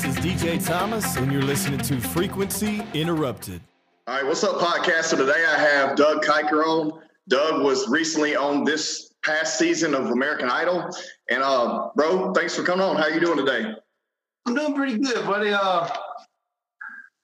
This is DJ Thomas, and you're listening to Frequency Interrupted. All right, what's up, podcast? So today I have Doug Kiker on. Doug was recently on this past season of American Idol, and uh, bro, thanks for coming on. How you doing today? I'm doing pretty good, buddy. Uh,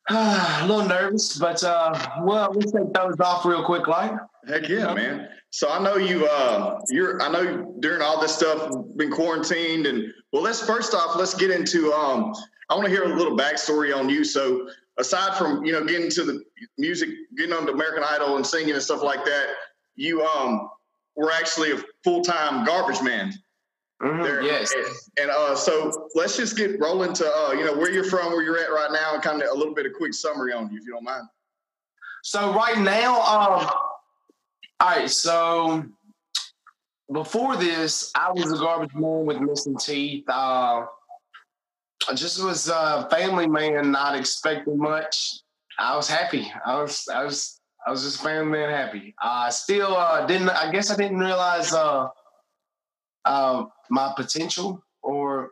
a little nervous, but uh, well, let's take those off real quick, like. Heck yeah, man. So I know you. Uh, you're. I know during all this stuff, been quarantined, and well, let's first off, let's get into. Um, I want to hear a little backstory on you. So aside from you know getting to the music, getting on the American Idol and singing and stuff like that, you um were actually a full time garbage man. Mm-hmm, there. yes. And, and uh, so let's just get rolling to uh, you know where you're from, where you're at right now, and kind of a little bit of quick summary on you, if you don't mind. So right now, um, all right. So before this, I was a garbage man with missing teeth. Uh, I just was a family man, not expecting much. I was happy. I was, I was, I was just family man happy. I still uh, didn't. I guess I didn't realize uh, uh, my potential, or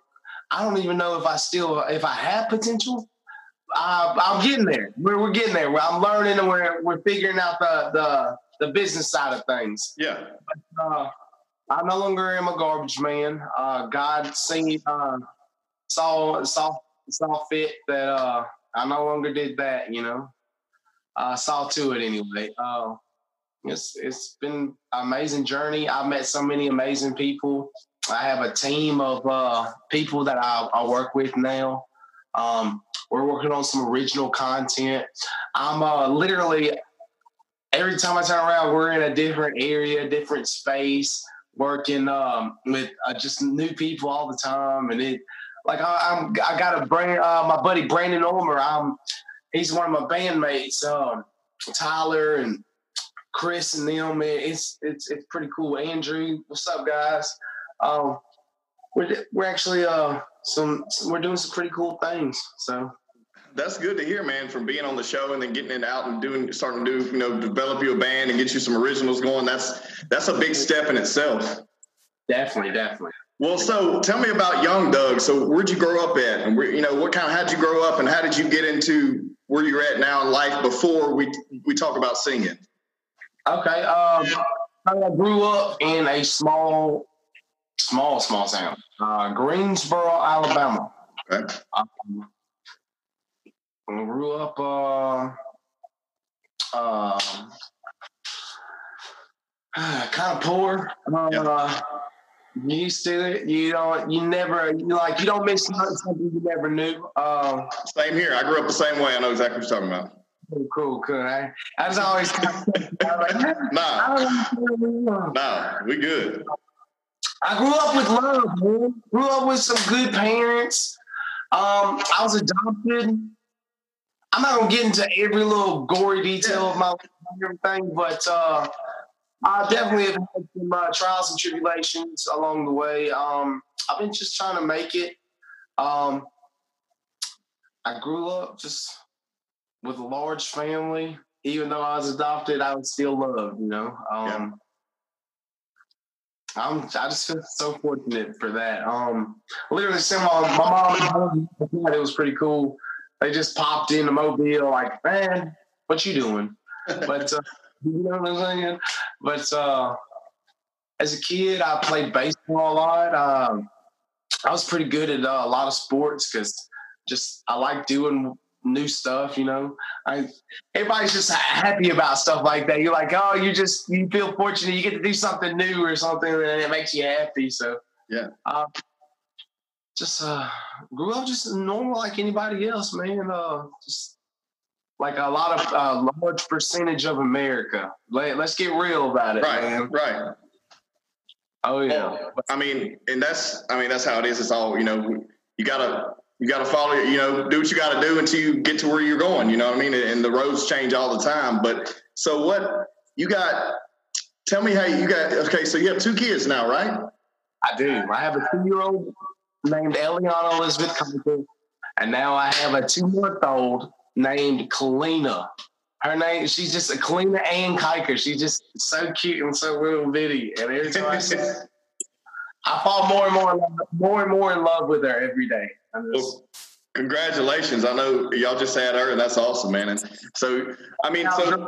I don't even know if I still if I have potential. Uh, I'm getting there. We're, we're getting there. I'm learning, and we're we're figuring out the the the business side of things. Yeah. But, uh, I no longer am a garbage man. Uh, God seen, uh, saw saw saw fit that uh, I no longer did that. You know, I saw to it anyway. Uh, it's it's been an amazing journey. I've met so many amazing people. I have a team of uh, people that I, I work with now. Um, we're working on some original content. I'm uh, literally every time I turn around, we're in a different area, different space, working um, with uh, just new people all the time. And it, like, I, am I got a brand, uh, my buddy Brandon Ulmer. I'm, he's one of my bandmates, um, Tyler and Chris and them. Man, it's it's it's pretty cool. Andrew, what's up, guys? Um, we're we're actually uh some we're doing some pretty cool things. So that's good to hear, man. From being on the show and then getting it out and doing, starting to do, you know, develop you a band and get you some originals going. That's that's a big step in itself. Definitely, definitely. Well, so tell me about young Doug. So where'd you grow up at, and where, you know, what kind of how'd you grow up, and how did you get into where you're at now in life before we we talk about singing? Okay, um, I grew up in a small, small, small town, uh, Greensboro, Alabama. Okay. Um, I grew up uh, uh, kind of poor. Uh, Yep. You it. You don't. You never. You like. You don't miss something you never knew. Um, Same here. I grew up the same way. I know exactly what you're talking about. cool, cool, cool. I, I was always kind of. Like, Nah, I don't know. nah, we good. I grew up with love, man. Grew up with some good parents. Um, I was adopted. I'm not gonna get into every little gory detail of my life and everything, but uh, I definitely have had some uh, trials and tribulations along the way. Um, I've been just trying to make it. Um, I grew up just with a large family. Even though I was adopted, I was still loved. You know. Um, I'm I just feel so fortunate for that. Um, literally, sent my, my mom and my dad, it was pretty cool. They just popped in the mobile, like, man, what you doing? But uh, you know what I'm saying? But uh, as a kid, I played baseball a lot. Um, I was pretty good at uh, a lot of sports because just I like doing new stuff. You know, I everybody's just happy about stuff like that. You're like, oh, you just you feel fortunate. You get to do something new or something, and it makes you happy. So Yeah. uh, just uh, grew up just normal like anybody else, man. Uh, just like a lot of uh, large percentage of America. Let, let's get real about it, Right, man. right. Oh yeah. Well, I mean, and that's I mean that's how it is. It's all you know. You gotta you gotta follow. You know, do what you gotta do until you get to where you're going. You know what I mean? And the roads change all the time. But so what you got? Tell me how you got. Okay, so you have two kids now, right? I do. I have a two-year-old named Eliana Elizabeth Kiker, and now I have a two-month-old named Kalina. Her name, she's just a Kalina Ann Kiker. She's just so cute and so little bitty. And every time I see her, I fall more and more, in love, more and more in love with her every day. Congratulations! I know y'all just had her, and that's awesome, man. And so, I mean, so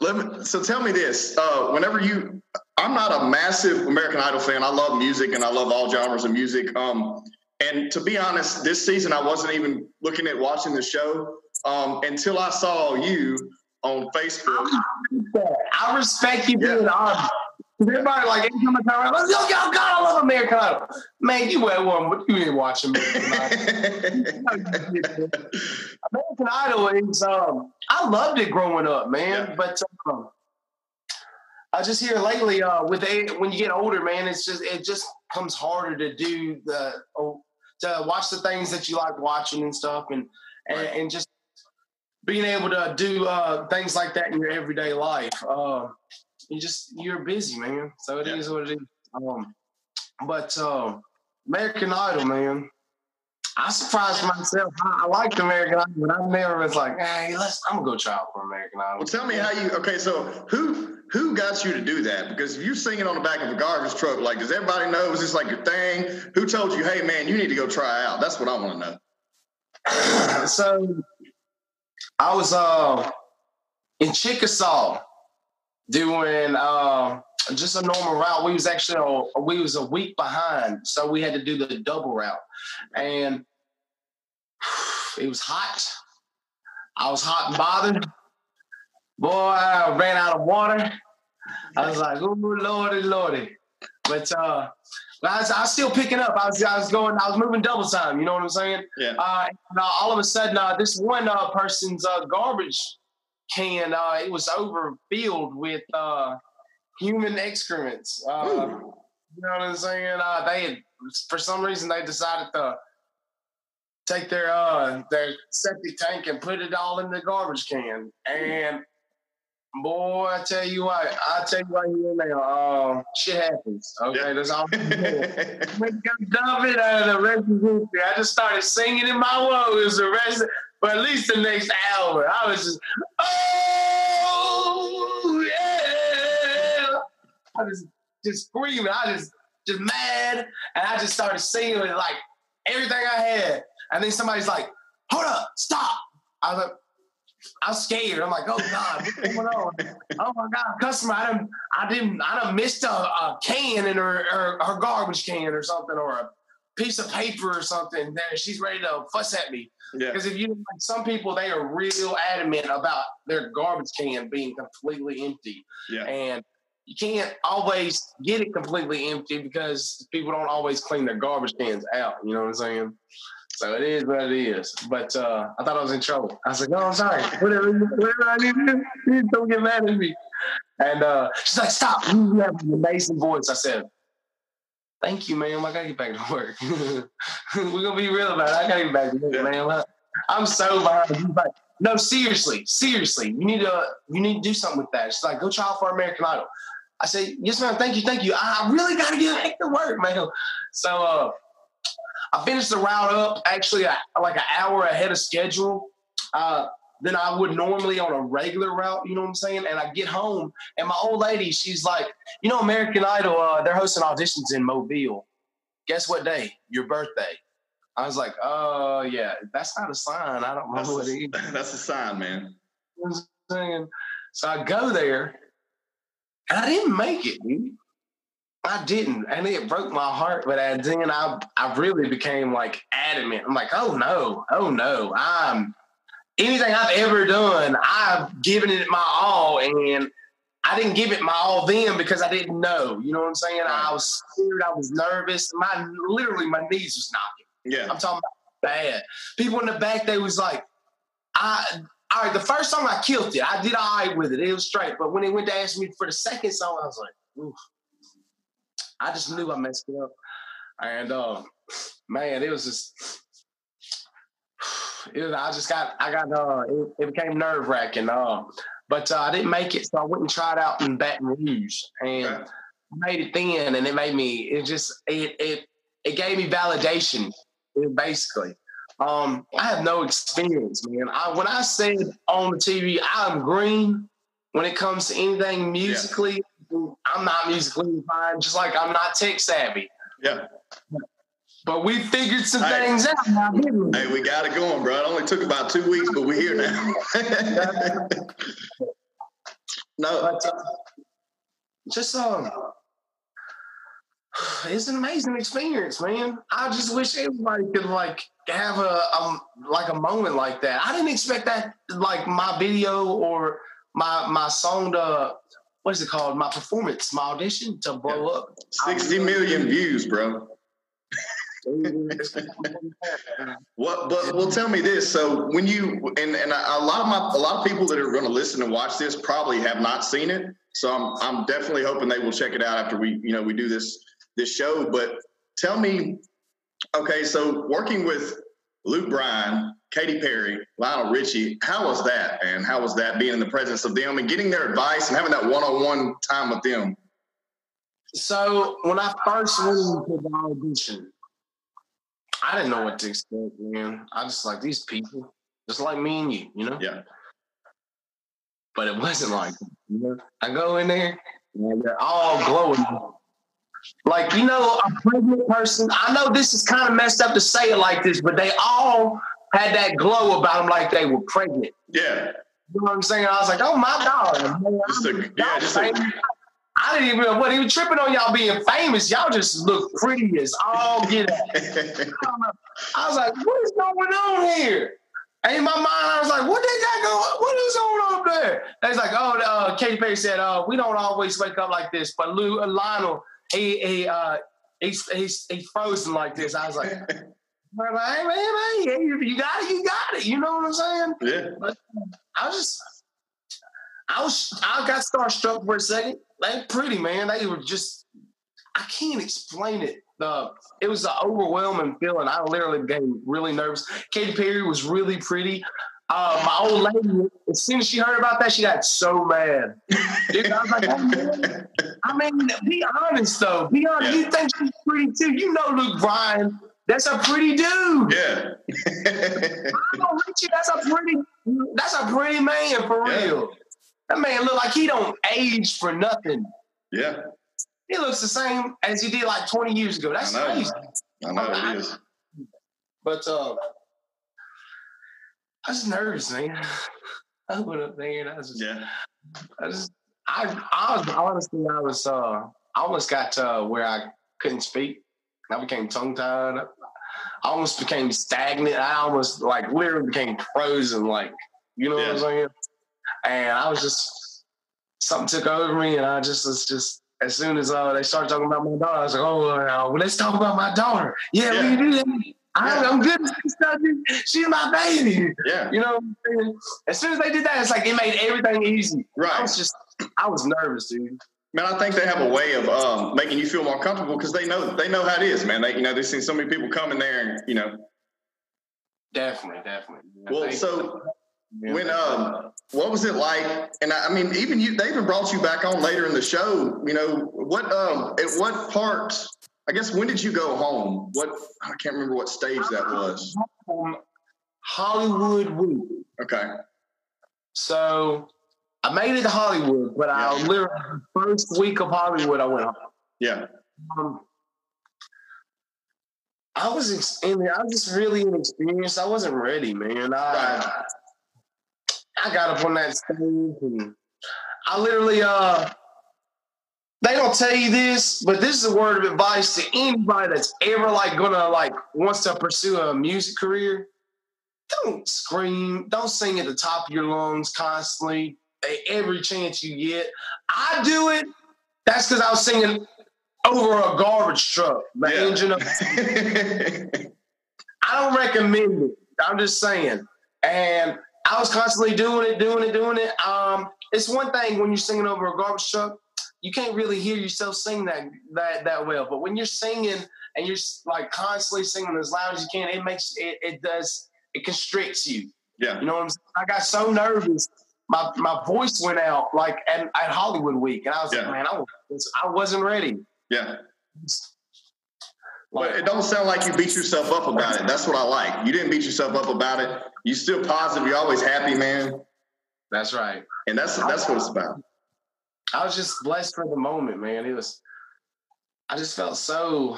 let me. So tell me this: uh, whenever you, I'm not a massive American Idol fan. I love music, and I love all genres of music. Um, and to be honest, this season I wasn't even looking at watching the show um, until I saw you on Facebook. I respect you being yeah. honest. Everybody like every time I turn around, yo, yo, God, I love American Idol. Man, you at one, but you ain't watching American Idol. American Idol is um, I loved it growing up, man. Yeah. But um, I just hear lately, uh, with the, when you get older, man, it's just it just comes harder to do the oh, to watch the things that you like watching and stuff, and and, right. and just being able to do uh, things like that in your everyday life. Uh, you just you're busy, man. So it yeah. is what it is. Um, but uh, American Idol, man. I surprised myself. I, I liked American Idol, but I never was like, hey, let's. I'm gonna go try out for American Idol. Well, tell me how you. Okay, so who who got you to do that? Because if you're singing on the back of a garbage truck, like, does everybody know? Is this like your thing? Who told you, hey, man, you need to go try out? That's what I want to know. so I was uh in Chickasaw doing uh, just a normal route. We was actually a, we was a week behind, so we had to do the double route, and it was hot. I was hot and bothered. Boy, I ran out of water. I was like, oh lordy, lordy. But uh, I was, I was, still picking up. I was, I was going, I was moving double time. You know what I'm saying? Yeah. Uh, and, uh, all of a sudden, uh, this one uh, person's uh, garbage can, uh, it was overfilled with uh, human excrements. Uh, you know what I'm saying? Uh, they had, for some reason, they decided to take their uh, their septic tank and put it all in the garbage can. And boy, I tell you what, I tell you what here now, uh, shit happens. Okay, yeah. that's all. when you dump it out of the rest of history, I just started singing in my woes the rest. For at least the next hour. I was just, oh yeah. I was just screaming. I just just mad. And I just started singing with like everything I had. And then somebody's like, hold up, stop. I was like, I was scared. I'm like, oh God, what's going on? oh my God, customer, I didn't, I didn't, I done missed a, a can in her, her, her garbage can or something, or a piece of paper or something. There, she's ready to fuss at me. Because if you like some people, they are real adamant about their garbage can being completely empty. Yeah. And you can't always get it completely empty because people don't always clean their garbage cans out. You know what I'm saying? So it is what it is. But uh, I thought I was in trouble. I was like, no, I'm sorry. Whatever, whatever I need to do, don't get mad at me. And uh, she's like, stop. You have an amazing voice. I said, thank you, man. I gotta get back to work. We're gonna be real about it. I gotta get back to work, yeah. man. I'm so behind. Like, no, seriously, seriously, you need to you need to do something with that. She's like, go try out for American Idol. I say, yes, ma'am. Thank you, thank you. I really gotta get back to work, man. So uh, I finished the route up actually like an hour ahead of schedule. Uh, than I would normally on a regular route, you know what I'm saying? And I get home and my old lady, she's like, you know, American Idol, uh, they're hosting auditions in Mobile. Guess what day? Your birthday. I was like, oh, uh, yeah, that's not a sign. I don't know that's what a, it is. That's a sign, man. So I go there and I didn't make it, dude. I didn't, and it broke my heart. But then I, I really became like adamant. I'm like, oh no, oh no, I'm anything I've ever done, I've given it my all, and I didn't give it my all then because I didn't know. You know what I'm saying? I was scared. I was nervous. My literally my knees was knocking. Yeah, I'm talking about bad. People in the back, they was like, I. All right, the first song I killed it. I did all right with it. It was straight. But when they went to ask me for the second song, I was like, Oof. I just knew I messed it up. And uh, man, it was just it was, I just got, I got, uh, it, it became nerve wracking. Uh, but uh, I didn't make it, so I went and tried out in Baton Rouge, and right. made it then, and it made me. It just, it, it, it gave me validation, basically. Um, I have no experience, man. I, when I said on the TV, I'm green when it comes to anything musically. I'm not musically fine, just like I'm not tech savvy. Yeah. But we figured some Hey. things out now, didn't we? Hey, we got it going, bro. It only took about two weeks, but we're here now. no, But uh, just um, it's an amazing experience, man. I just wish everybody could like have a um like a moment like that. I didn't expect that like my video or my my song to what is it called? My performance, my audition to blow up. 60 million views, bro. What? But well, tell me this. So when you and and a lot of my a lot of people that are going to listen and watch this probably have not seen it. So I'm I'm definitely hoping they will check it out after we you know we do this this show. But tell me, okay, so working with Luke Bryan, Katy Perry, Lionel Richie, how was that? And how was that being in the presence of them and getting their advice and having that one on one time with them? So when I first went into the audition, I didn't know what to expect, man. I just like these people, just like me and you, you know. Yeah. But it wasn't like that, you know? I go in there, and they're all glowing. Like you know, a pregnant person. I know this is kind of messed up to say it like this, but they all had that glow about them, like they were pregnant. Yeah. You know what I'm saying? I was like, oh my god, man, Just a- yeah, just a-. I didn't even what even tripping on y'all being famous. Y'all just look pretty as all get out. I was like, what is going on here? And in my mind, I was like, what they got going? What is going on up there? They was like, oh, uh, Katy Perry said, uh, we don't always wake up like this, but Lou uh, Lionel, he he uh, he's he's he's frozen like this. I was like, I'm like, hey man, hey, you got it, you got it. You know what I'm saying? yeah. I was just, I was, I got starstruck for a second. They pretty man. They were just, I can't explain it. The it was an overwhelming feeling. I literally became really nervous. Katy Perry was really pretty. Uh, my old lady, as soon as she heard about that, she got so mad. Dude, I was like, "Oh, man." I mean, be honest though. Be honest. You think she's pretty too? You know, Luke Bryan. That's a pretty dude. Yeah. Oh, Richie, that's a pretty, that's a pretty man for Yeah. real. That man look like he don't age for nothing. yeah. He looks the same as he did like 20 years ago. That's I know. crazy. I know it is. But uh, I was nervous, man. I went up there and I was just, Yeah. I just, I, I was honestly, I was, uh, I almost got to where I couldn't speak. I became tongue tied. I almost became stagnant. I almost like literally became frozen. Like, you know what I'm saying? And I was just, something took over me, and I just was just. As soon as uh, they started talking about my daughter, I was like, "Oh, uh, well, let's talk about my daughter." Yeah, Yeah. we do that. I, Yeah. I'm good. at this stuff. She's my baby. Yeah. You know, what I'm saying? as soon as they did that, it's like it made everything easy. Right. I was just, I was nervous, dude. Man, I think they have a way of um, making you feel more comfortable because they know they know how it is, man. They you know they've seen so many people come in there and you know. Definitely, definitely. Well, so yeah, when um, what was it like? And I, I mean, even you, they even brought you back on later in the show. You know what? Um, at what part? I guess when did you go home? What I can't remember what stage that was. um, Hollywood Week. Okay. So I made it to Hollywood, but I literally the first week of Hollywood, I went home. Yeah. Um, I was ex- in there. I was just really inexperienced. I wasn't ready, man. I Right. I got up on that stage and I literally uh they don't tell you this, but this is a word of advice to anybody that's ever like gonna like wants to pursue a music career. Don't scream, don't sing at the top of your lungs constantly every chance you get. I do it. That's because I was singing over a garbage truck, the Yeah. engine of I don't recommend it. I'm just saying. And I was constantly doing it, doing it, doing it. Um, it's one thing when you're singing over a garbage truck, you can't really hear yourself sing that that that well. But when you're singing and you're like constantly singing as loud as you can, it makes it it does it constricts you. yeah. You know what I'm saying? I got so nervous. My my voice went out like at, at Hollywood week, and I was Yeah. like, man, I was I wasn't ready. Yeah. Like, But it don't sound like you beat yourself up about it. That's what I like. You didn't beat yourself up about it. You still positive. You're always happy, man. that's right. And that's that's what it's about. I was just blessed for the moment, man. It was, I just felt so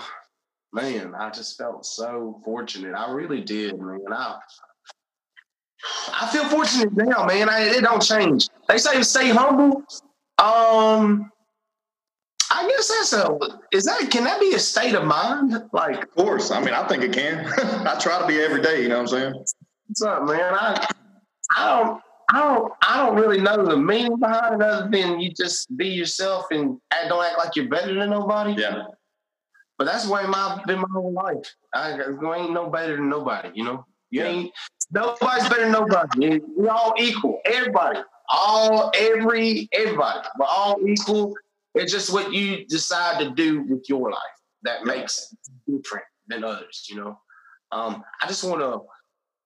man, I just felt so fortunate. I really did, man. I I feel fortunate now, man. I, it don't change. They say stay humble. Um, I guess that's a is that can that be a state of mind? Like, of course. I mean, I think it can. I try to be every day. You know what I'm saying? What's up, man? I I don't I don't I don't really know the meaning behind it other than you just be yourself and act, don't act like you're better than nobody. Yeah. But that's the way my been my whole life. I you ain't no better than nobody, you know. You yeah. ain't nobody's better than nobody. We're all equal. Everybody. All every everybody. We're all equal. It's just what you decide to do with your life that makes different than others, you know. Um, I just want to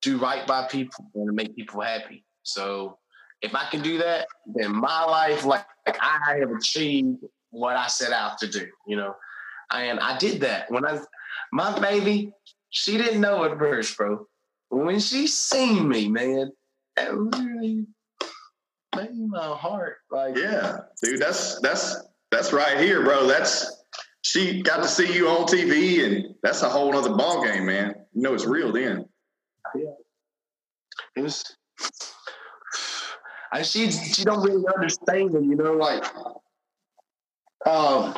do right by people and make people happy. So if I can do that, then my life, like, like I have achieved what I set out to do, you know. And I did that when I, my baby, she didn't know at first, bro. When she seen me, man, that really made my heart like. Yeah, dude, that's that's that's right here, bro. That's she got to see you on TV, and that's a whole other ball game, man. You know it's real then. Yeah, it was. And she she don't really understand, it, you know, like um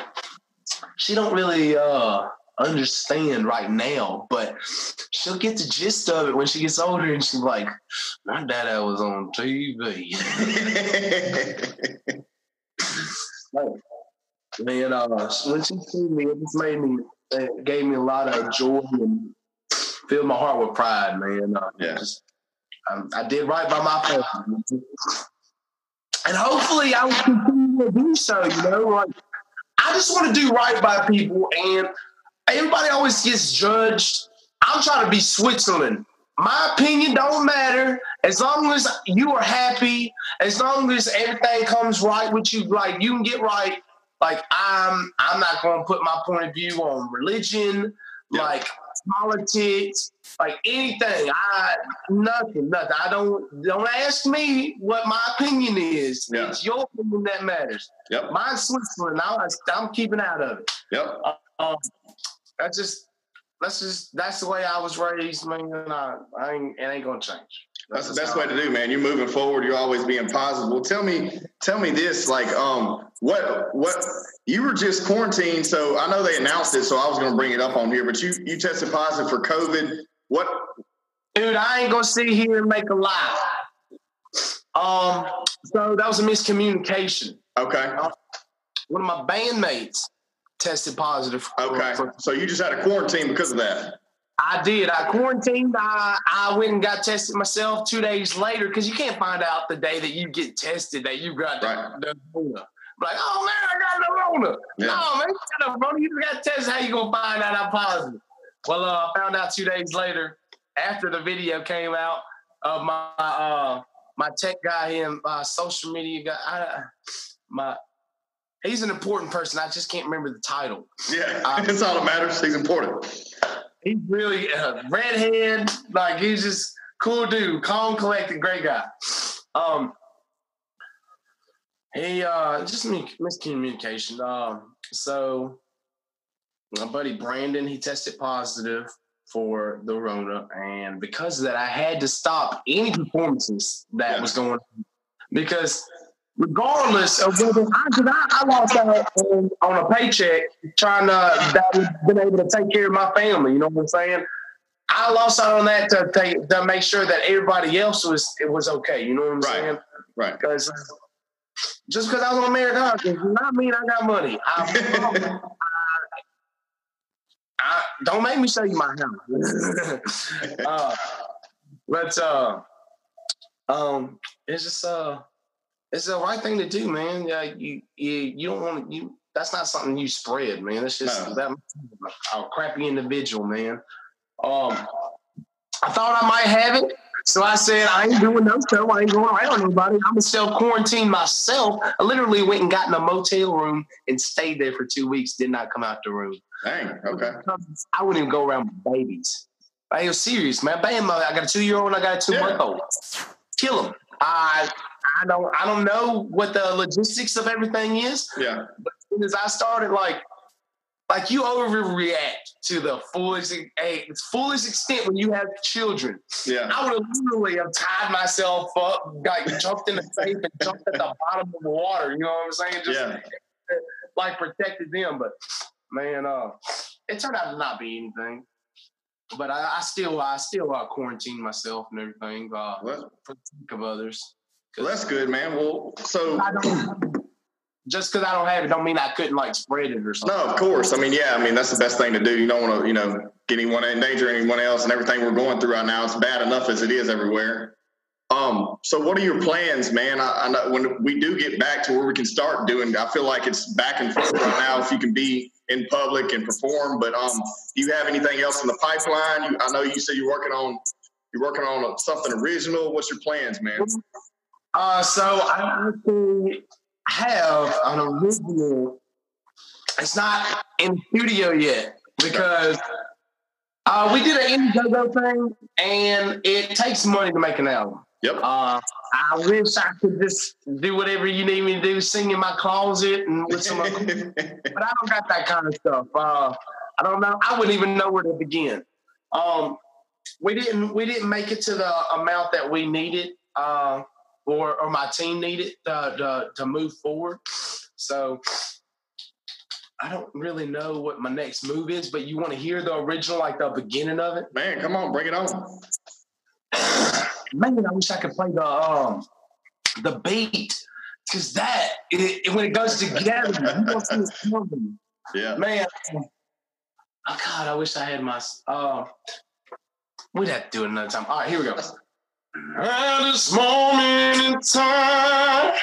she don't really uh understand right now, but she'll get the gist of it when she gets older and she's like, My dad was on TV. like, man, uh, when she seen me, it just made me, it gave me a lot of joy and filled my heart with pride, man. Uh, yeah. Just, um, I did right by my family. And hopefully I will continue to do so, you know, like I just want to do right by people, and everybody always gets judged. I'm trying to be Switzerland. My opinion don't matter as long as you are happy, as long as everything comes right with you, like you can get right. Like I'm, I'm not going to put my point of view on religion, yeah. like politics, like anything. I nothing, nothing. I don't don't ask me what my opinion is. Yeah. It's your opinion that matters. Yep. Mine's Switzerland. I, I'm keeping out of it. Yep. Um, that's just that's just that's the way I was raised, man. I, I ain't, it ain't gonna change. That's, that's the best way to do, man. You're moving forward. You're always being positive. Well, tell me, tell me this, like, um, what, what you were just quarantined. So I know they announced it, so I was to bring it up on here. But you, you tested positive for COVID. What? Dude, I ain't gonna sit here and make a lie. Um, so that was a miscommunication. Okay. Uh, one of my bandmates tested positive. Okay. For, so you just had a quarantine because of that. I did. I quarantined. I, I went and got tested myself two days later because you can't find out the day that you get tested that you got right. the, the like, oh man, I got the Rona. Yeah. No, man, you got the You got tested. How you gonna find out I'm positive? Well, uh, I found out two days later after the video came out of my uh, my tech guy and my social media guy. I, my he's an important person. I just can't remember the title. Yeah, uh, that's all that matters. He's important. He's really uh, redhead. Like he's just cool dude, calm, collected, great guy. Um, he uh, just miscommunication. Um, so my buddy Brandon, he tested positive for the Rona, and because of that, I had to stop any performances that yeah. was going on because regardless of whether I, I, I lost out on, on, a paycheck trying to that been able to take care of my family. You know what I'm saying? I lost out on that to take to make sure that everybody else was it was okay. You know what I'm right. saying? Right. Because just because I was on American does not mean I got money. I, I, don't make me show you my house. uh, but uh, um, it's just uh, it's the right thing to do, man. Yeah, you you you don't want to you. That's not something you spread, man. It's just no. that a crappy individual, man. Um, I thought I might have it. So I said, I ain't doing no show. I ain't going around anybody. I'm gonna self quarantine myself. I literally went and got in a motel room and stayed there for two weeks. Did not come out the room. Dang. Okay. I wouldn't even go around with babies. I was serious, man. Bam! I got a two year old. I got a two month old. Kill them. I I don't I don't know what the logistics of everything is. Yeah. But as soon as I started like like you overreact to the fullest, hey, fullest extent when you have children. Yeah. I would have literally have tied myself up, like jumped in the safe and jumped at the bottom of the water. You know what I'm saying? Just Yeah. like protected them. But man, uh, it turned out to not be anything. But I, I still, I still uh, quarantine myself and everything uh, Well, for the sake of others. Well, that's good, man. Well, so just because I don't have it, don't mean I couldn't like spread it or something. no, of course. I mean, yeah. I mean, that's the best thing to do. You don't want to, you know, get anyone endanger anyone else, and everything we're going through right now. It's bad enough as it is everywhere. Um. So, what are your plans, man? I, I know when we do get back to where we can start doing. I feel like it's back and forth right now. If you can be in public and perform, but um, do you have anything else in the pipeline? You, I know you said you're working on you're working on something original. What's your plans, man? Uh, so I actually have an original. It's not in studio yet because uh, we did an Indiegogo thing, and it takes money to make an album. Yep. Uh, I wish I could just do whatever you need me to do, sing in my closet and with some, but I don't got that kind of stuff. Uh, I don't know. I wouldn't even know where to begin. Um, we didn't we didn't make it to the amount that we needed, uh, or or my team needed to, to to move forward. So I don't really know what my next move is. But you want to hear the original, like the beginning of it? man, come on, bring it on. Man, I wish I could play the um the beat. Cause that it, it- when it goes together, you don't see it coming. Yeah. man. Oh God, I wish I had my. Uh, we'd have to do it another time. All right, here we go. At this moment in time,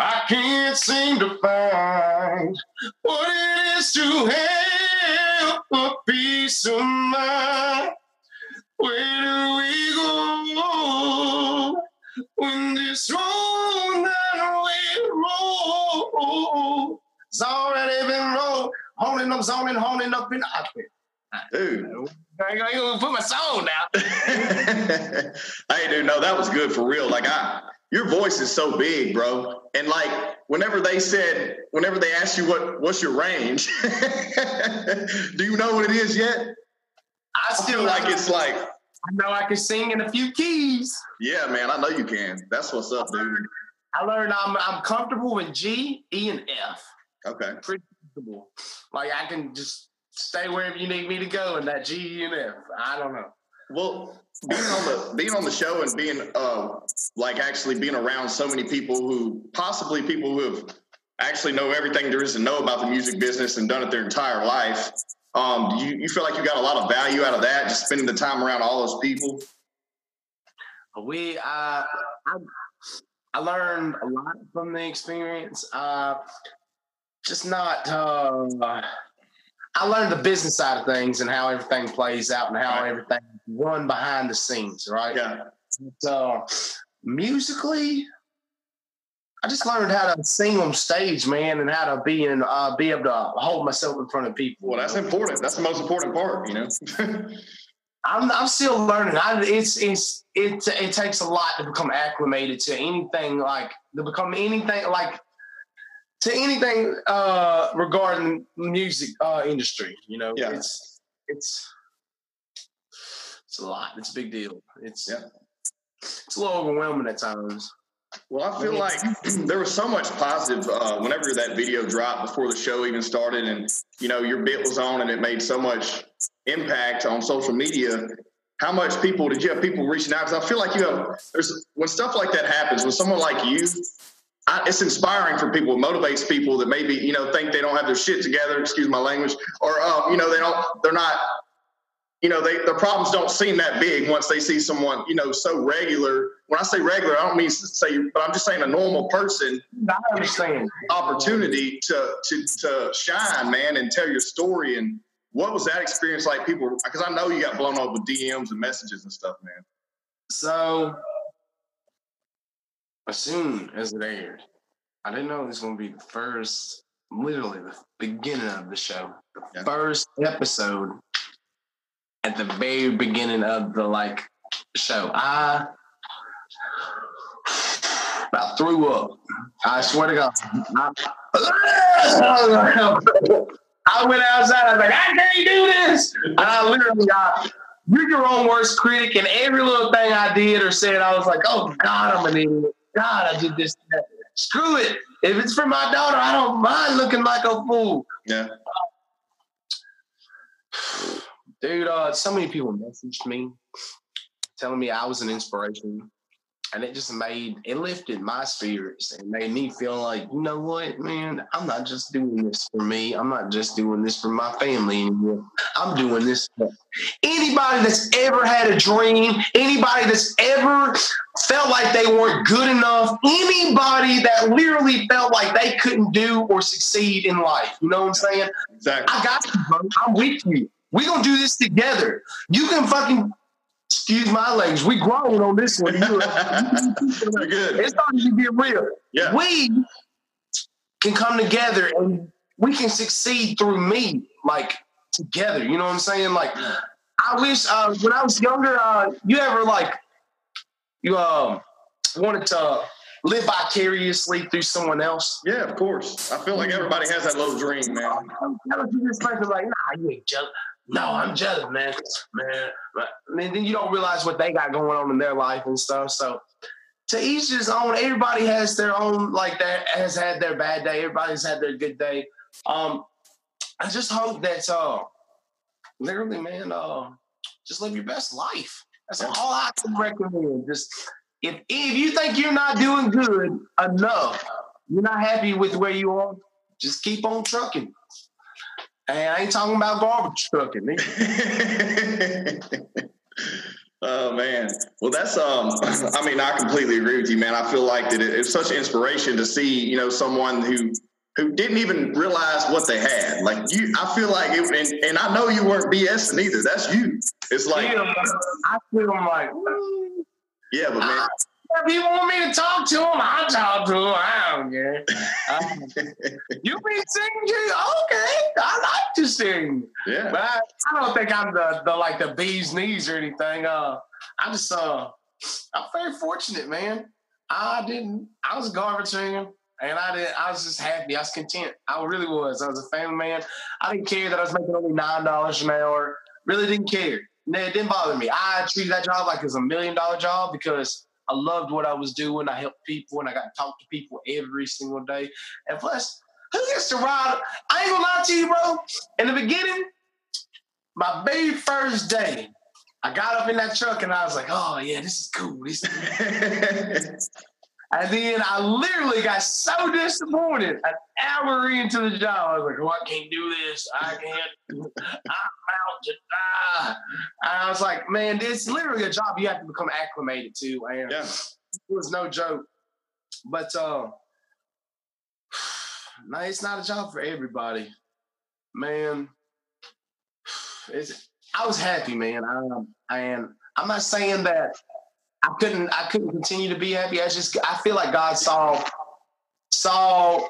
I can't seem to find what it is to have a peace of mind. Where do we go when this road that we roll has already been rolled? Holding up, zoning, holding up in. I Dude. ain't gonna put my song down. hey, dude, no, that was good for real. Like, I, your voice is so big, bro. And like, whenever they said, whenever they asked you what, what's your range, do you know what it is yet? I I still feel like it's like, I know I can sing in a few keys. yeah, man, I know you can. That's what's up, dude. I learned I'm I'm comfortable in G, E, and F. Okay. Comfortable. Like I can just stay wherever you need me to go in that G, E, and F. I don't know. Well, being on the being on the show and being uh like actually being around so many people who possibly people who have actually know everything there is to know about the music business and done it their entire life. Um, do you, you feel like you got a lot of value out of that, just spending the time around all those people? We uh, I I learned a lot from the experience. Uh, just not. Uh, I learned the business side of things and how everything plays out and how Right. everything run behind the scenes. Right. Yeah. So musically, I just learned how to sing on stage, man, and how to be in, uh, be able to hold myself in front of people. Well, that's important. That's the most important part, you know. I'm, I'm still learning. I, it's it's it it takes a lot to become acclimated to anything like to become anything like to anything uh regarding music uh industry. You know, Yeah. it's it's it's a lot. It's a big deal. It's Yeah. it's a little overwhelming at times. Well, I feel like there was so much positive uh, whenever that video dropped before the show even started, and you know your bit was on, and it made so much impact on social media. How much people did you have people reaching out? Because I feel like you have there's when stuff like that happens, when someone like you, I, it's inspiring for people. It motivates people that maybe you know think they don't have their shit together. Excuse my language, or um, you know they don't, they're not you know, they their problems don't seem that big once they see someone, you know, so regular. When I say regular, I don't mean to say, but I'm just saying a normal person I understand. opportunity to to to shine, man, and tell your story. And what was that experience like? People, because I know you got blown up with DMs and messages and stuff, man. So, as soon as it aired, I didn't know it was going to be the first, literally the beginning of the show, the Yeah. first episode at the very beginning of the like show. I about threw up. I swear to God. I, I went outside. I was like, I can't do this. And I literally got, you're your own worst critic. And every little thing I did or said, I was like, oh, God, I'm an idiot. God, I did this. Screw it. If it's for my daughter, I don't mind looking like a fool. Yeah. Dude, uh, so many people messaged me telling me I was an inspiration and it just made it lifted my spirits and made me feel like you know what man? I'm not just doing this for me. I'm not just doing this for my family anymore. I'm doing this for anybody that's ever had a dream anybody that's ever felt like they weren't good enough anybody that literally felt like they couldn't do or succeed in life. You know what i'm saying? Exactly. i got you bro. i'm with you. We're gonna do this together. You can fucking excuse my language we growing on this one You- You're good. it's starting to get real. Yeah. We can come together and we can succeed through me, like together. You know what I'm saying? Like, I wish uh, when I was younger, uh, you ever like you um wanted to live vicariously through someone else? Yeah, of course. I feel like everybody has that little dream, man. You this person like, nah, you ain't jealous. No, I'm jealous, man. Man, but and then you don't realize what they got going on in their life and stuff. So to each his own. Everybody has their own like that has had their bad day. Everybody's had their good day. Um, I just hope that uh, literally, man, uh, just live your best life. That's all I can recommend. Just if if you think you're not doing good enough, you're not happy with where you are, just keep on trucking. And I ain't talking about garbage trucking. oh man. Well, that's um. I mean, I completely agree with you, man. I feel like that it, it's such inspiration to see, you know, someone who who didn't even realize what they had. Like you, I feel like it, and, and I know you weren't BSing either. That's you. It's like, Feel, I feel like, yeah, but man, if you want me to talk to them. I'll talk to them. I don't care. You be singing, okay? I like to sing, yeah, but I, I don't think I'm the, the like the bee's knees or anything. Uh, I just uh, I'm very fortunate, man. I didn't. I was a garbage singer. And I did. I was just happy. I was content. I really was. I was a family man. I didn't care that I was making only nine dollars an hour. Really didn't care. No, It didn't bother me. I treated that job like it was a million dollar job because I loved what I was doing. I helped people and I got to talk to people every single day. And plus, who gets to ride? I ain't gonna lie to you, bro. In the beginning, my very first day, I got up in that truck and I was like, "Oh yeah, this is cool." This is and then I literally got so disappointed an hour into the job. I was like, oh, I can't do this. I can't. I'm out to die. And I was like, man, it's literally a job you have to become acclimated to. And yeah. it was no joke. But uh, no, it's not a job for everybody. Man, it's, I was happy, man. I, and I'm not saying that I couldn't I couldn't continue to be happy. I just I feel like God saw saw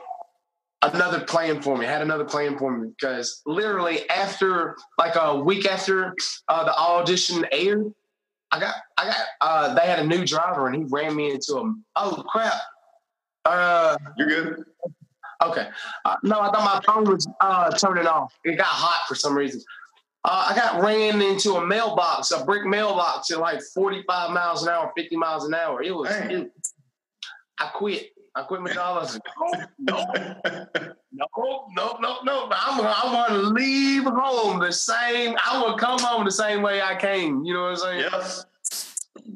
another plan for me, had another plan for me because literally after like a week after uh, the audition aired, I got I got uh, they had a new driver and he ran me into a oh crap. Uh, You're good. Okay. Uh, no, I thought my phone was uh, turning off. It got hot for some reason. Uh, I got ran into a mailbox, a brick mailbox at like 45 miles an hour, 50 miles an hour. It was, it, I quit. I quit my job. I was like, oh, no, no, no, no, no. I'm, I'm going to leave home the same. I will come home the same way I came. You know what I'm saying? yep.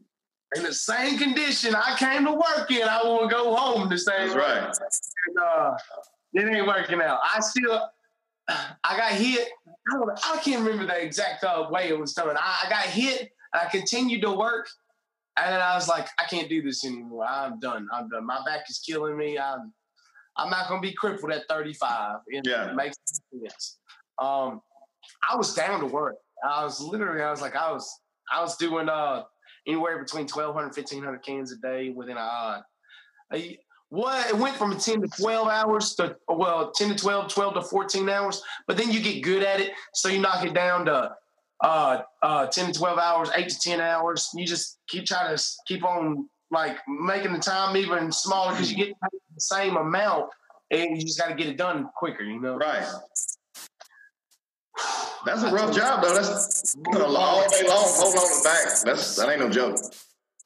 In the same condition I came to work in, I want to go home the same That's way right. and uh, it ain't working out. I still, I got hit. I, know, I can't remember the exact uh, way it was done. I, I got hit. I continued to work, and then I was like, I can't do this anymore. I'm done. I'm done. My back is killing me. I'm, I'm not gonna be crippled at 35. It, Yeah. it makes sense. Um, I was down to work. I was literally, I was like, I was, I was doing uh anywhere between 1,200, 1,500 cans a day within a. Uh, a what it went from 10 to 12 hours to well 10 to 12 12 to 14 hours but then you get good at it so you knock it down to uh uh 10 to 12 hours 8 to 10 hours you just keep trying to keep on like making the time even smaller because you get the same amount and you just got to get it done quicker you know Right. That's a rough job, though. That's a all day long, holding on the back. That's that ain't no joke.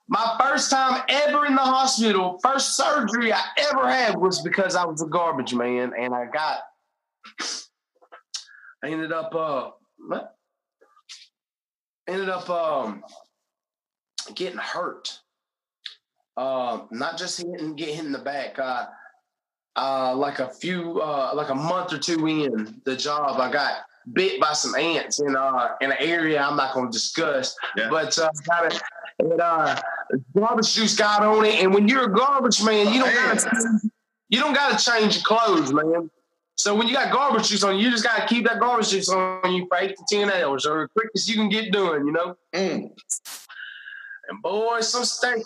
My first time ever in the hospital, first surgery I ever had was because I was a garbage man, and I got. I ended up uh, ended up um, getting hurt. Uh, not just hitting, get hit in the back. Uh, uh, like a few, uh, like a month or two in the job, I got bit by some ants in uh in an area I'm not going to discuss. Yeah. But uh, got it, it, uh, garbage juice got on it, and when you're a garbage man, you don't got you don't got to change your clothes, man. So when you got garbage juice on you, you just got to keep that garbage juice on you for eight to ten hours, or as quick as you can get done, you know. Mm. And boy, some steak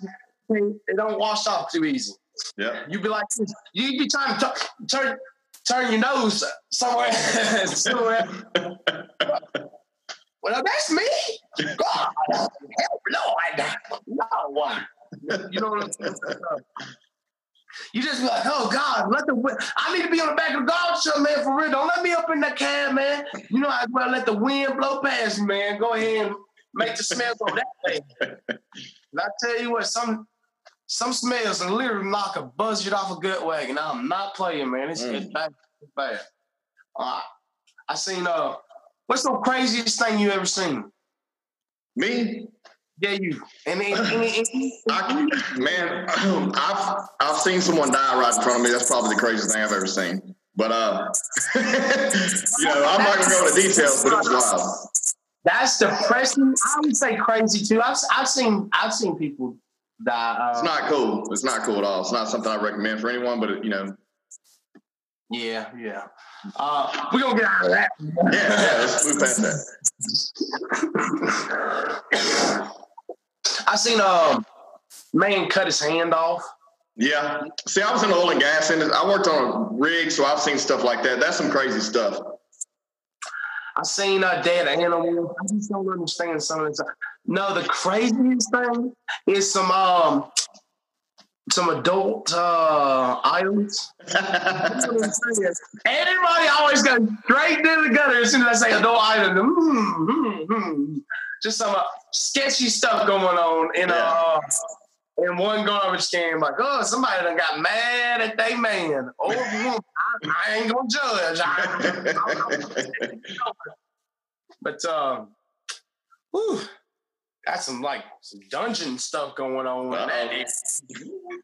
it don't wash off too easy. Yeah. You be like, you'd be trying to t- turn turn your nose somewhere. somewhere. well, that's me. God, help, Lord, no. You know what I'm saying? You just be like, oh God, let the I need to be on the back of the golf truck, man, for real. Don't let me up in that cab, man. You know, I well let the wind blow past me, man. Go ahead and make the smell go that way. And I tell you what, some some smells are literally knock a buzzard off a gut wagon. I'm not playing, man. It's, mm. it's bad. It's bad. Uh, I seen uh what's the craziest thing you ever seen? Me? Yeah, you. And, and, and, and I, man, I've I've seen someone die right in front of me. That's probably the craziest thing I've ever seen. But uh, you know, I'm not gonna go into details, but it was wild. That's depressing. I would say crazy too. I've I've seen I've seen people die. Uh, it's not cool. It's not cool at all. It's not something I recommend for anyone. But you know. Yeah, yeah. Uh, we're gonna get out of that. Yeah, yeah. Let's move past that. I seen a man cut his hand off. Yeah. See, I was in the oil and gas industry. I worked on a rig, so I've seen stuff like that. That's some crazy stuff. I seen a dead animal. I just don't understand some of this. No, the craziest thing is some um some adult uh items. Everybody always goes straight to the gutter as soon as I say adult item. Mm, mm, mm. Just some uh, sketchy stuff going on in uh in one garbage can. Like, oh, somebody done got mad at they man. Oh, I, I ain't gonna judge. I, but um, whew, got some like some dungeon stuff going on. with that.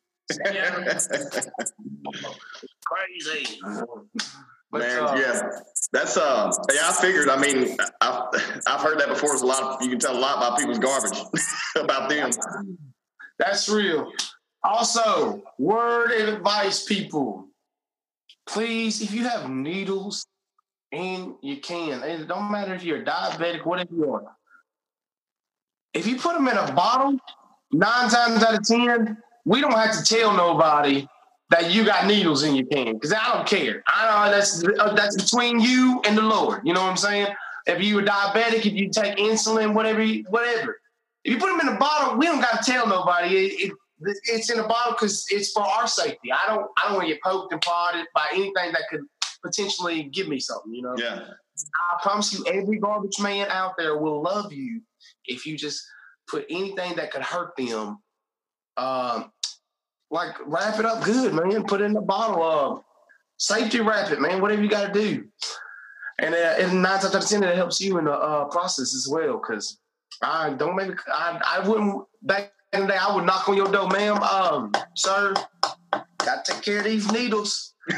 Crazy. But, Man, uh, yeah, that's uh, yeah. I figured. I mean, I've I've heard that before. It's a lot. Of, you can tell a lot about people's garbage about them. That's real. Also, word of advice, people. Please, if you have needles and you can, it don't matter if you're diabetic, whatever you are. If you put them in a bottle, nine times out of ten, we don't have to tell nobody that you got needles in your can because I don't care. I know that's uh, that's between you and the Lord. You know what I'm saying? If you are diabetic, if you take insulin, whatever, whatever. If you put them in a bottle, we don't got to tell nobody. It, it, it's in a bottle because it's for our safety. I don't I don't want to get poked and prodded by anything that could potentially give me something. You know? Yeah. I promise you, every garbage man out there will love you if you just put anything that could hurt them um, like wrap it up good, man. Put it in the bottle. of safety wrap it, man. Whatever you got to do. And, uh, and nine times out of ten, it helps you in the uh, process as well. Because I don't make. I I wouldn't back in the day. I would knock on your door, ma'am. Um, sir, got to take care of these needles.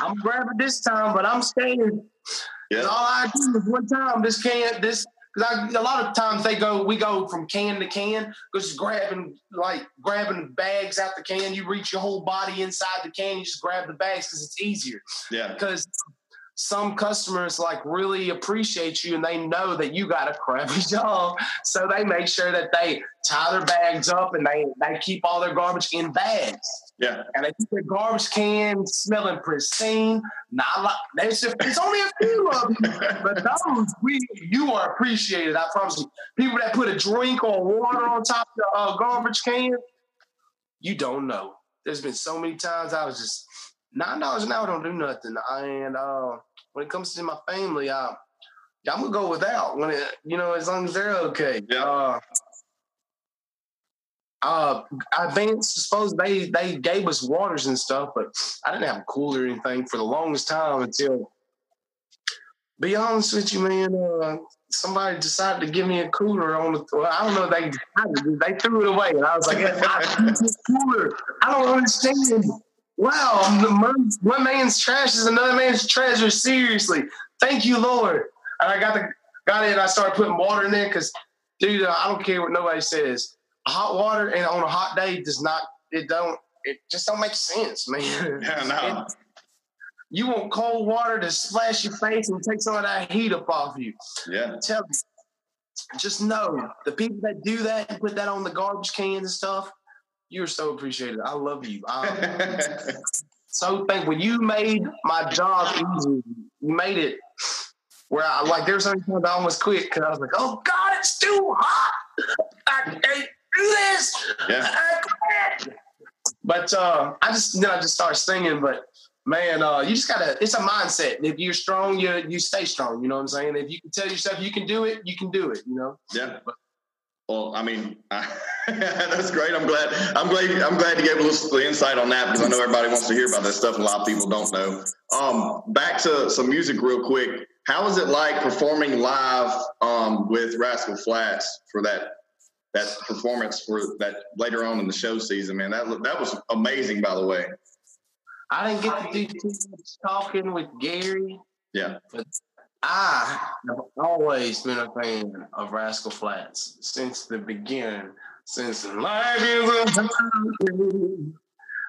I'm grabbing this time, but I'm scared. Yeah. All I do is one time this can this because a lot of times they go, we go from can to can, just grabbing like grabbing bags out the can. You reach your whole body inside the can, you just grab the bags because it's easier. Yeah. Because some customers like really appreciate you and they know that you got a crappy job. So they make sure that they tie their bags up and they, they keep all their garbage in bags. Yeah. And they keep their garbage can smelling pristine. Not like there's it's only a few of them, but those we you are appreciated. I promise you. People that put a drink or water on top of the uh, garbage can, you don't know. There's been so many times I was just nine dollars an hour don't do nothing. And uh, when it comes to my family, I, I'm gonna go without when it, you know, as long as they're okay. Yeah. Uh, uh, Advanced Disposal they they gave us waters and stuff, but I didn't have a cooler or anything for the longest time until. Be honest with you, man. Uh, somebody decided to give me a cooler on the. Well, I don't know. They they threw it away, and I was like, I this cooler. I don't understand. Wow, one man's trash is another man's treasure. Seriously, thank you, Lord. And I got the got it. And I started putting water in there because, dude, uh, I don't care what nobody says hot water and on a hot day does not it don't it just don't make sense, man. Yeah, no. It, you want cold water to splash your face and take some of that heat up off you. Yeah. Tell you, just know the people that do that and put that on the garbage cans and stuff, you're so appreciated. I love you. I'm so thankful. You made my job easy. You made it where I like there's something I almost quit because I was like, oh God, it's too hot. I can't do this. Yeah. But uh, I just then I just started singing. But man, uh, you just gotta. It's a mindset. If you're strong, you you stay strong. You know what I'm saying? If you can tell yourself you can do it, you can do it. You know. Yeah. Well, I mean, that's great. I'm glad. I'm glad. I'm glad to get a little insight on that because I know everybody wants to hear about that stuff. And a lot of people don't know. Um, back to some music real quick. How was it like performing live um, with Rascal Flatts for that that performance for that later on in the show season, man. That that was amazing, by the way. I didn't get to do too much talking with Gary. Yeah. But I have always been a fan of Rascal Flatts since the beginning. Since life is a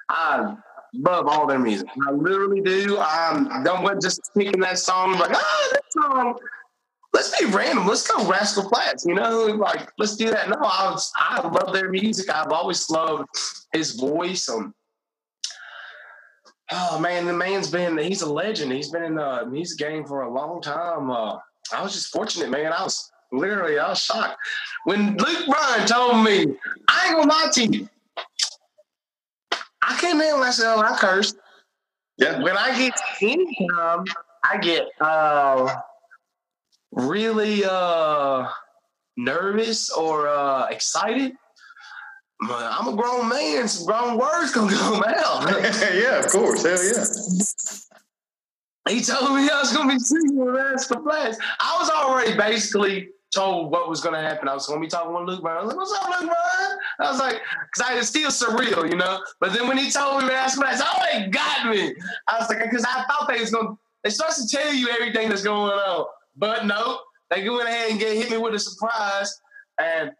I love all their music. I literally do. I'm don't just picking that song like, ah, that song let's be random. Let's go Rascal Flatts. You know, like let's do that. No, I was, I love their music. I've always loved his voice. Um, oh man, the man's been he's a legend. He's been in the music game for a long time. Uh, I was just fortunate, man. I was literally I was shocked when Luke Bryan told me. I ain't gonna lie to you. I can't name myself. I cursed. Yeah. When I get income, I get uh really uh nervous or uh excited, I'm a grown man. Some grown words gonna come out. yeah, of course. Hell yeah. He told me I was gonna be singing with Rascal Flatts. I was already basically told what was gonna happen. I was gonna be talking with Luke Bryan. I was like, "What's up, Luke Bryan?" I was like, "Cause I was still surreal, you know." But then when he told me Rascal Flatts, oh, it got me. I was like, "Cause I thought they was gonna." They starts to tell you everything that's going on. But no, they went ahead and get hit me with a surprise, and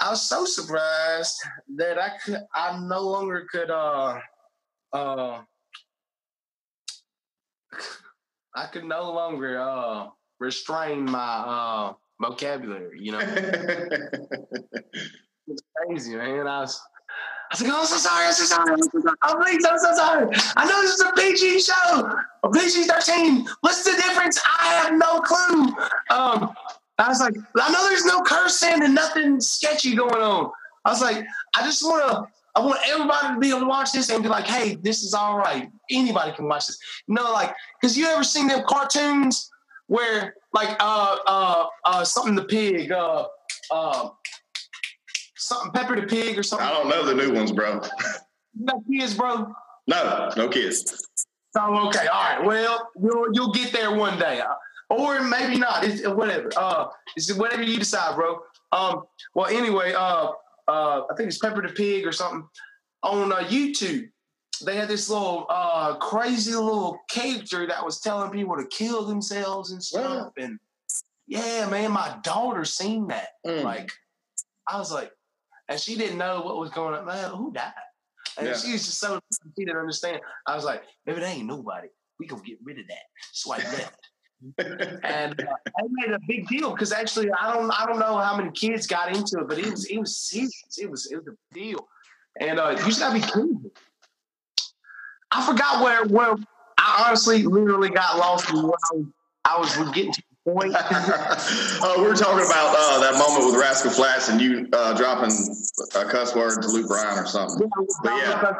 I was so surprised that I could I no longer could uh uh I could no longer uh restrain my uh vocabulary, you know. it's crazy, man. I was I was like, oh, I'm so sorry, I'm so sorry, I'm so sorry. Oh, please, I'm so sorry. I know this is a PG show, a PG 13. What's the difference? I have no clue. Um, I was like, I know there's no cursing and nothing sketchy going on. I was like, I just want to, I want everybody to be able to watch this and be like, hey, this is all right. Anybody can watch this. You know, like, because you ever seen them cartoons where, like, uh, uh, uh, something the pig, uh, uh, something Pepper the Pig or something. I don't know the new ones, bro. no kids, bro? No, no kids. Oh, okay. All right. Well, you'll you'll get there one day, or maybe not. It's whatever. Uh, it's whatever you decide, bro. Um. Well, anyway, uh, uh, I think it's Pepper the Pig or something on uh, YouTube. They had this little uh crazy little character that was telling people to kill themselves and stuff. Yeah. And yeah, man, my daughter seen that. Mm. Like, I was like, and she didn't know what was going on. Man, who died? And yeah. she was just so she didn't understand. I was like, maybe there ain't nobody. We gonna get rid of that. Swipe left. And uh, I made a big deal because actually I don't I don't know how many kids got into it, but it was it was serious. It was it was a deal. And uh, you just gotta be cool. I forgot where where I honestly literally got lost in what I was, I was getting to point. uh, we were talking about uh, that moment with Rascal Flatts and you uh, dropping a cuss word to Luke Bryan or something. But yeah,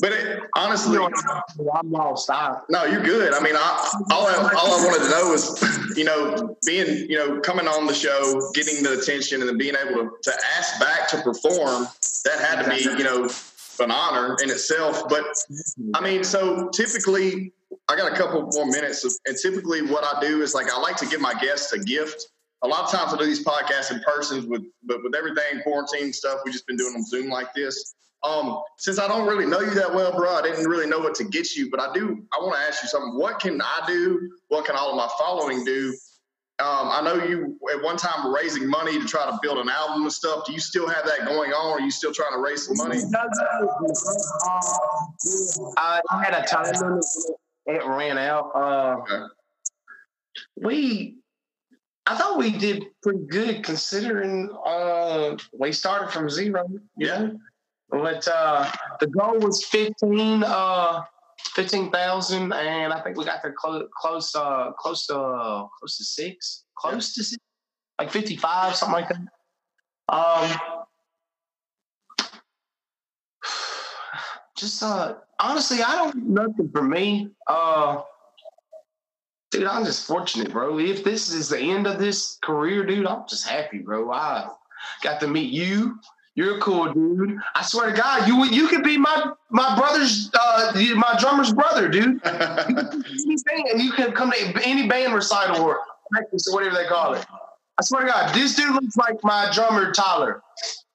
but it, honestly, I'm lost. I, no, you're good. I mean, I, all I, all I wanted to know was, you know, being, you know, coming on the show, getting the attention, and then being able to, to ask back to perform. That had to be, you know, an honor in itself. But I mean, so typically I got a couple more minutes, and typically what I do is like I like to give my guests a gift. A lot of times I do these podcasts in person, with but with everything quarantine stuff, we just been doing on Zoom like this. Um, since I don't really know you that well, bro, I didn't really know what to get you, but I do. I want to ask you something. What can I do? What can all of my following do? Um, I know you at one time were raising money to try to build an album and stuff. Do you still have that going on? Or are you still trying to raise some money? I had a time it ran out. Uh, okay. We, I thought we did pretty good considering uh, we started from zero. yeah. Know? But uh, the goal was 15, uh, 15,000 and I think we got to close, close, uh, close to, close to six, close yeah. to six, like 55, something like that. Um, just, uh, honestly, I don't nothing for me. Uh, dude, I'm just fortunate, bro. If this is the end of this career, dude, I'm just happy, bro. I got to meet you. You're a cool dude. I swear to God, you you could be my my brother's uh my drummer's brother, dude. and you can come to any band recital or practice or whatever they call it. I swear to God, this dude looks like my drummer Tyler.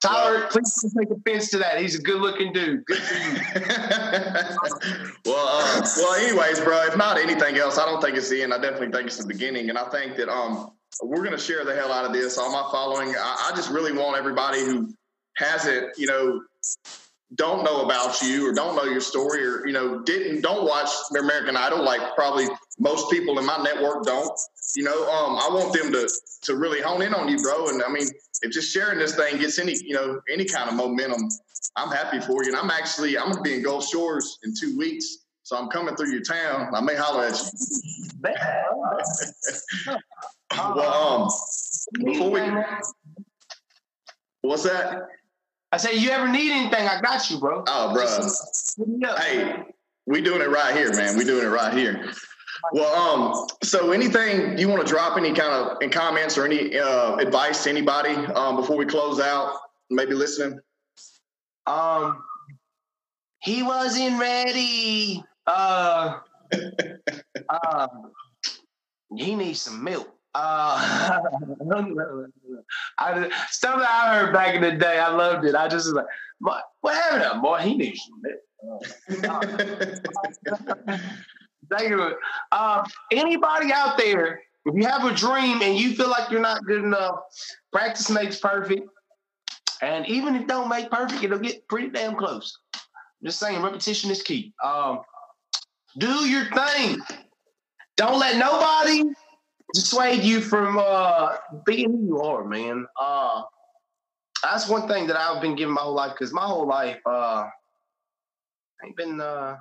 Tyler, please don't take offense to that. He's a good-looking dude. Good for you. well, uh, well. Anyways, bro. If not anything else, I don't think it's the end. I definitely think it's the beginning, and I think that um we're gonna share the hell out of this. All my following, I, I just really want everybody who hasn't, you know, don't know about you or don't know your story or you know didn't don't watch American Idol like probably most people in my network don't. You know, um, I want them to to really hone in on you, bro. And I mean, if just sharing this thing gets any you know any kind of momentum, I'm happy for you. And I'm actually I'm gonna be in Gulf Shores in two weeks, so I'm coming through your town. I may holler at you. well, um, before we, what's that? I say, you ever need anything, I got you, bro. Oh, bro. Hey, we doing it right here, man. We doing it right here. Well, um, so anything you want to drop any kind of in comments or any uh, advice to anybody um, before we close out? Maybe listening. Um, he wasn't ready. Uh, uh, he needs some milk. Uh, I, stuff that I heard back in the day, I loved it. I just was like, what happened to him, boy? He needs Thank you. Um, anybody out there, if you have a dream and you feel like you're not good enough, practice makes perfect. And even if don't make perfect, it'll get pretty damn close. just saying, repetition is key. Um, do your thing. Don't let nobody dissuade you from uh, being who you are, man. Uh, that's one thing that I've been giving my whole life because my whole life uh, ain't been uh,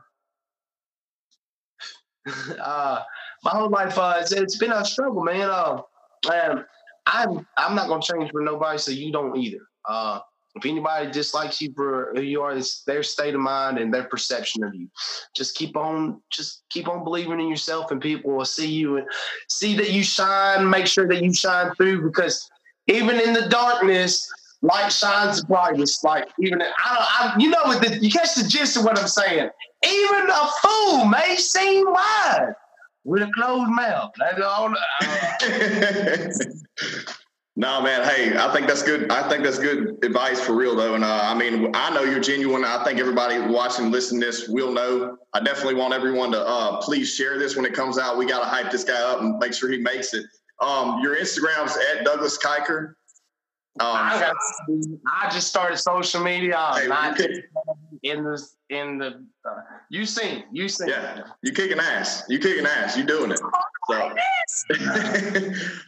uh, my whole life uh, it's, it's been a struggle, man. Uh, man, I'm I'm not gonna change for nobody, so you don't either. Uh, if anybody dislikes you for who you are, it's their state of mind and their perception of you. Just keep on, just keep on believing in yourself, and people will see you and see that you shine. Make sure that you shine through, because even in the darkness, light shines brightest. Like even I, don't, I you know, what the, you catch the gist of what I'm saying. Even a fool may seem wise with a closed mouth. That's all. Uh, No, man. Hey, I think that's good. I think that's good advice for real, though. And uh, I mean, I know you're genuine. I think everybody watching, listening to this will know. I definitely want everyone to uh, please share this when it comes out. We got to hype this guy up and make sure he makes it. Um, your Instagram's at Douglas Kiker. Um, I, got, I just started social media. I'm hey, not in the in the. Uh, you seen you seen. Yeah, you kicking ass. You kicking ass. You doing it. So. All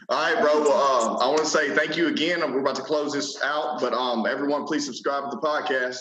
right, bro. Well, uh, I want to say thank you again. We're about to close this out, but um, everyone, please subscribe to the podcast.